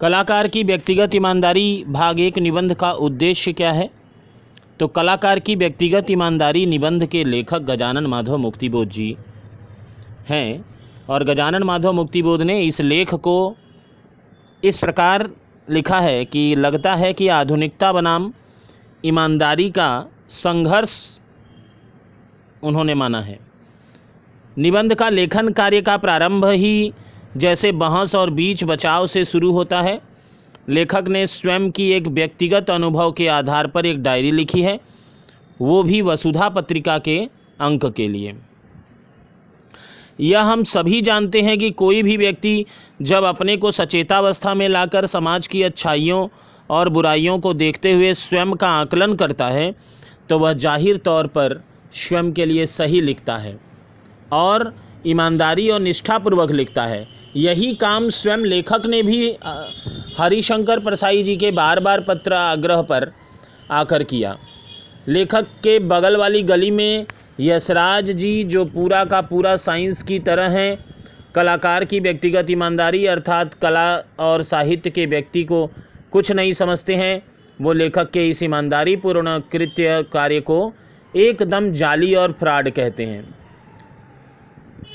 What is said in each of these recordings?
कलाकार की व्यक्तिगत ईमानदारी भाग एक निबंध का उद्देश्य क्या है? तो कलाकार की व्यक्तिगत ईमानदारी निबंध के लेखक गजानन माधव मुक्तिबोध जी हैं और गजानन माधव मुक्तिबोध ने इस लेख को इस प्रकार लिखा है कि लगता है कि आधुनिकता बनाम ईमानदारी का संघर्ष उन्होंने माना है। निबंध का लेखन कार्य का प्रारंभ ही जैसे बहस और बीच बचाव से शुरू होता है। लेखक ने स्वयं की एक व्यक्तिगत अनुभव के आधार पर एक डायरी लिखी है। वो भी वसुधा पत्रिका के अंक के लिए। यह हम सभी जानते हैं कि कोई भी व्यक्ति जब अपने को सचेतावस्था में लाकर समाज की अच्छाइयों और बुराइयों को देखते हुए स्वयं का आकलन करता है तो वह ज़ाहिर तौर पर स्वयं के लिए सही लिखता है और ईमानदारी और निष्ठापूर्वक लिखता है। यही काम स्वयं लेखक ने भी हरिशंकर परसाई जी के बार बार पत्र आग्रह पर आकर किया। लेखक के बगल वाली गली में यशराज जी, जो पूरा का पूरा साइंस की तरह हैं, कलाकार की व्यक्तिगत ईमानदारी अर्थात कला और साहित्य के व्यक्ति को कुछ नहीं समझते हैं, वो लेखक के इस ईमानदारी पूर्ण कृत्य कार्य को एकदम जाली और फ्रॉड कहते हैं।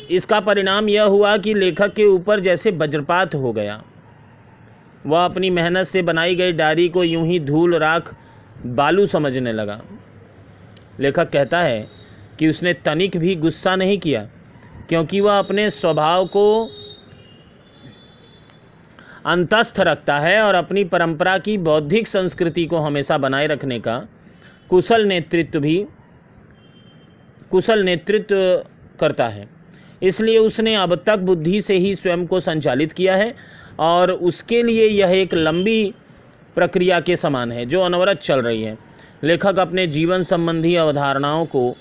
इसका परिणाम यह हुआ कि लेखक के ऊपर जैसे वज्रपात हो गया। वह अपनी मेहनत से बनाई गई डायरी को यूँ ही धूल राख बालू समझने लगा। लेखक कहता है कि उसने तनिक भी गुस्सा नहीं किया, क्योंकि वह अपने स्वभाव को अंतस्थ रखता है और अपनी परंपरा की बौद्धिक संस्कृति को हमेशा बनाए रखने का कुशल नेतृत्व भी, कुशल नेतृत्व करता है। इसलिए उसने अब तक बुद्धि से ही स्वयं को संचालित किया है और उसके लिए यह एक लंबी प्रक्रिया के समान है, जो अनवरत चल रही है। लेखक अपने जीवन संबंधी अवधारणाओं को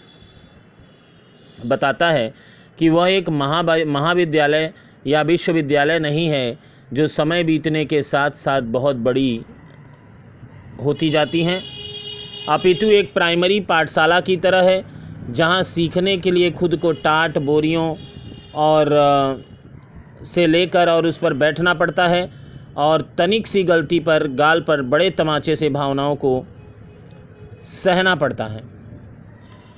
बताता है कि वह एक महा महाविद्यालय या विश्वविद्यालय नहीं है, जो समय बीतने के साथ साथ बहुत बड़ी होती जाती हैं। अपितु एक प्राइमरी पाठशाला की तरह है, जहाँ सीखने के लिए खुद को टाट, बोरियों और से लेकर और उस पर बैठना पड़ता है और तनिक सी गलती पर, गाल पर बड़े तमाचे से भावनाओं को सहना पड़ता है।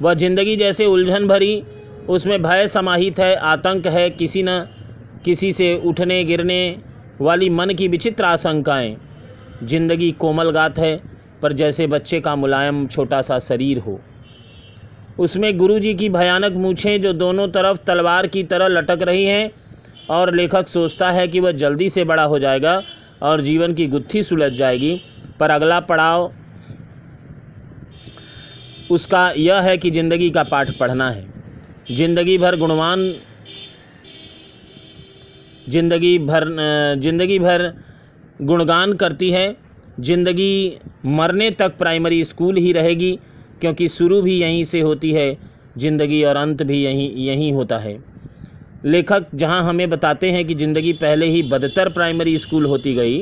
वह ज़िंदगी जैसे उलझन भरी, उसमें भय समाहित है, आतंक है, किसी न, किसी से उठने गिरने वाली मन की विचित्र आशंकाएँ। ज़िंदगी कोमल गात है, पर जैसे बच्चे का मुलायम छोटा सा शरीर हो। उसमें गुरुजी की भयानक मूछें जो दोनों तरफ़ तलवार की तरह लटक रही हैं, और लेखक सोचता है कि वह जल्दी से बड़ा हो जाएगा और जीवन की गुत्थी सुलझ जाएगी। पर अगला पड़ाव, उसका यह है कि ज़िंदगी का पाठ पढ़ना है। ज़िंदगी भर गुणवान, ज़िंदगी भर ज़िंदगी भर गुणगान करती है। ज़िंदगी मरने तक प्राइमरी स्कूल ही रहेगी। क्योंकि शुरू भी यहीं से होती है, ज़िंदगी और अंत भी यहीं यहीं होता है। लेखक जहाँ हमें बताते हैं कि ज़िंदगी पहले ही बदतर प्राइमरी स्कूल होती गई,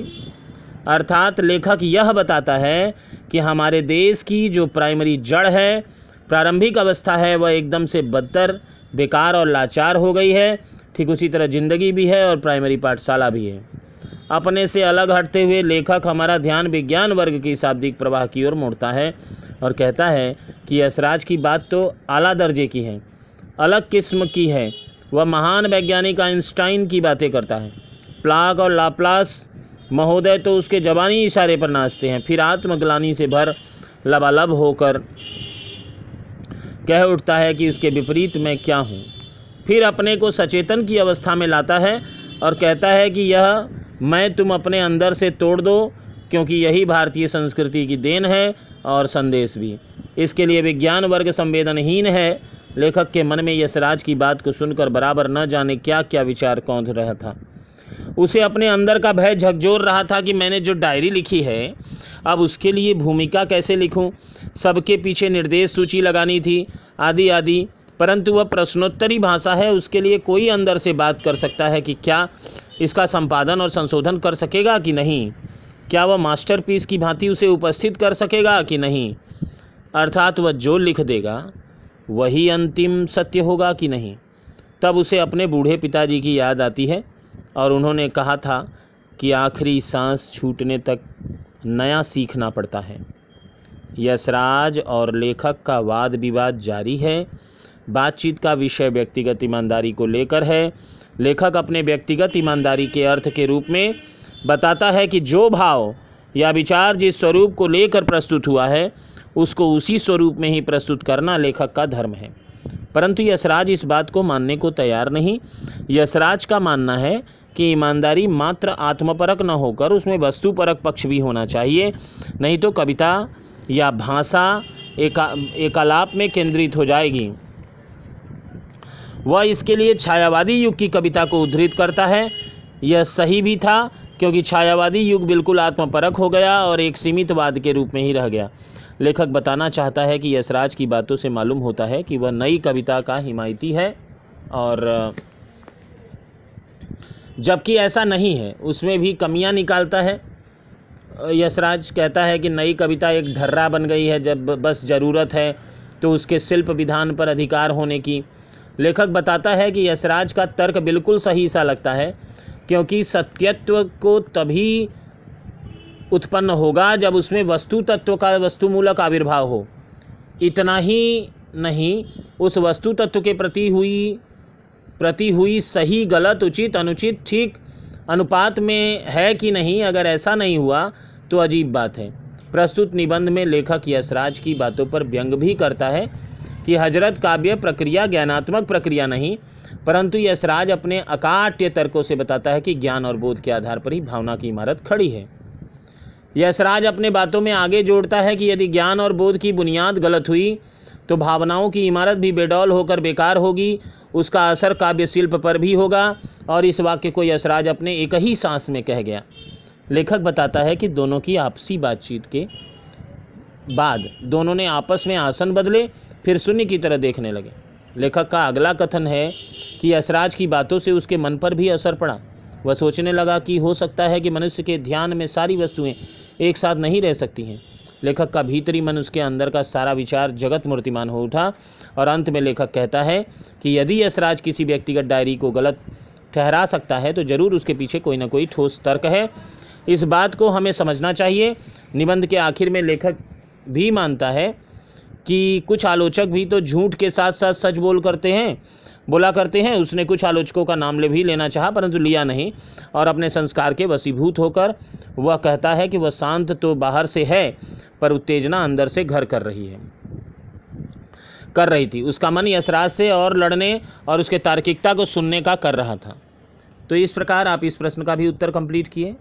अर्थात लेखक यह बताता है कि हमारे देश की जो प्राइमरी जड़ है, प्रारंभिक अवस्था है, वह एकदम से बदतर, बेकार और लाचार हो गई है। ठीक उसी तरह ज़िंदगी भी है और प्राइमरी पाठशाला भी है। अपने से अलग हटते हुए लेखक हमारा ध्यान विज्ञान वर्ग की शाब्दिक प्रवाह की ओर मोड़ता है। और कहता है कि यशराज की बात तो आला दर्जे की है, अलग किस्म की है। वह महान वैज्ञानिक आइंस्टाइन की बातें करता है। प्लाग और लाप्लास महोदय तो उसके जबानी इशारे पर नाचते हैं, फिर आत्मग्लानी से भर लबालब होकर कह उठता है कि उसके विपरीत मैं क्या हूँ। फिर अपने को सचेतन की अवस्था में लाता है और कहता है कि यह मैं तुम अपने अंदर से तोड़ दो क्योंकि यही भारतीय संस्कृति की देन है और संदेश भी। इसके लिए विज्ञान वर्ग संवेदनहीन है। लेखक के मन में यशराज की बात को सुनकर बराबर न जाने क्या क्या विचार कौंध रहा था। उसे अपने अंदर का भय झकझोर रहा था कि मैंने जो डायरी लिखी है, अब उसके लिए भूमिका कैसे लिखूं? सबके पीछे निर्देश सूची लगानी थी, आदि आदि। परंतु वह प्रश्नोत्तरी भाषा है, उसके लिए कोई अंदर से बात कर सकता है कि क्या इसका संपादन और संशोधन कर सकेगा कि नहीं? क्या वह मास्टरपीस की भांति उसे उपस्थित कर सकेगा कि नहीं? अर्थात वह जो लिख देगा, वही अंतिम सत्य होगा कि नहीं? तब उसे अपने बूढ़े पिताजी की याद आती है और उन्होंने कहा था कि आखिरी सांस छूटने तक नया सीखना पड़ता है। यशराज और लेखक का वाद विवाद जारी है। बातचीत का विषय व्यक्तिगत ईमानदारी को लेकर है। लेखक अपने व्यक्तिगत ईमानदारी के अर्थ के रूप में बताता है कि जो भाव या विचार जिस स्वरूप को लेकर प्रस्तुत हुआ है, उसको उसी स्वरूप में ही प्रस्तुत करना लेखक का धर्म है। परंतु यशराज इस बात को मानने को तैयार नहीं। यशराज का मानना है कि ईमानदारी मात्र आत्मपरक न होकर उसमें वस्तुपरक पक्ष भी होना चाहिए, नहीं तो कविता या भाषा एका, एकालाप में केंद्रित हो जाएगी। वह इसके लिए छायावादी युग की कविता को उद्धृत करता है। यह सही भी था क्योंकि छायावादी युग बिल्कुल आत्मपरक हो गया और एक सीमितवाद के रूप में ही रह गया। लेखक बताना चाहता है कि यशराज की बातों से मालूम होता है कि वह नई कविता का हिमायती है और जबकि ऐसा नहीं है, उसमें भी कमियाँ निकालता है। यशराज कहता है कि नई कविता एक ढर्रा बन गई है, जब बस ज़रूरत है तो उसके शिल्प विधान पर अधिकार होने की। लेखक बताता है कि यशराज का तर्क बिल्कुल सही सा लगता है क्योंकि सत्यत्व को तभी उत्पन्न होगा जब उसमें वस्तु तत्व का वस्तुमूलक आविर्भाव हो। इतना ही नहीं, उस वस्तु तत्व के प्रति हुई प्रति हुई सही, गलत, उचित, अनुचित, ठीक अनुपात में है कि नहीं, अगर ऐसा नहीं हुआ तो अजीब बात है। प्रस्तुत निबंध में लेखक यशराज की बातों पर व्यंग भी करता है कि हज़रत काव्य प्रक्रिया ज्ञानात्मक प्रक्रिया नहीं परंतु यशराज अपने अकाट्य तर्कों से बताता है कि ज्ञान और बोध के आधार पर ही भावना की इमारत खड़ी है। यशराज अपने बातों में आगे जोड़ता है कि यदि ज्ञान और बोध की बुनियाद गलत हुई तो भावनाओं की इमारत भी बेडौल होकर बेकार होगी, उसका असर काव्य शिल्प पर भी होगा, और इस वाक्य को यशराज अपने एक ही सांस में कह गया। लेखक बताता है कि दोनों की आपसी बातचीत के बाद दोनों ने आपस में आसन बदले, फिर शून्य की तरह देखने लगे। लेखक का अगला कथन है कि असराज की बातों से उसके मन पर भी असर पड़ा। वह सोचने लगा कि हो सकता है कि मनुष्य के ध्यान में सारी वस्तुएँ एक साथ नहीं रह सकती हैं। लेखक का भीतरी मन उसके अंदर का सारा विचार जगत मूर्तिमान हो उठा और अंत में लेखक कहता है कि यदि यशराज किसी व्यक्तिगत डायरी को गलत ठहरा सकता है तो ज़रूर उसके पीछे कोई ना कोई ठोस तर्क है। इस बात को हमें समझना चाहिए। निबंध के आखिर में लेखक भी मानता है कि कुछ आलोचक भी तो झूठ के साथ साथ सच बोल करते हैं, बोला करते हैं, उसने कुछ आलोचकों का नाम ले भी लेना चाहा, परंतु लिया नहीं, और अपने संस्कार के वसीभूत होकर वह कहता है कि वह शांत तो बाहर से है, पर उत्तेजना अंदर से घर कर रही है। कर रही थी। उसका मन यशराज से और लड़ने और उसके तार्किकता को सुनने का कर रहा था। तो इस प्रकार आप इस प्रश्न का भी उत्तर कंप्लीट किए।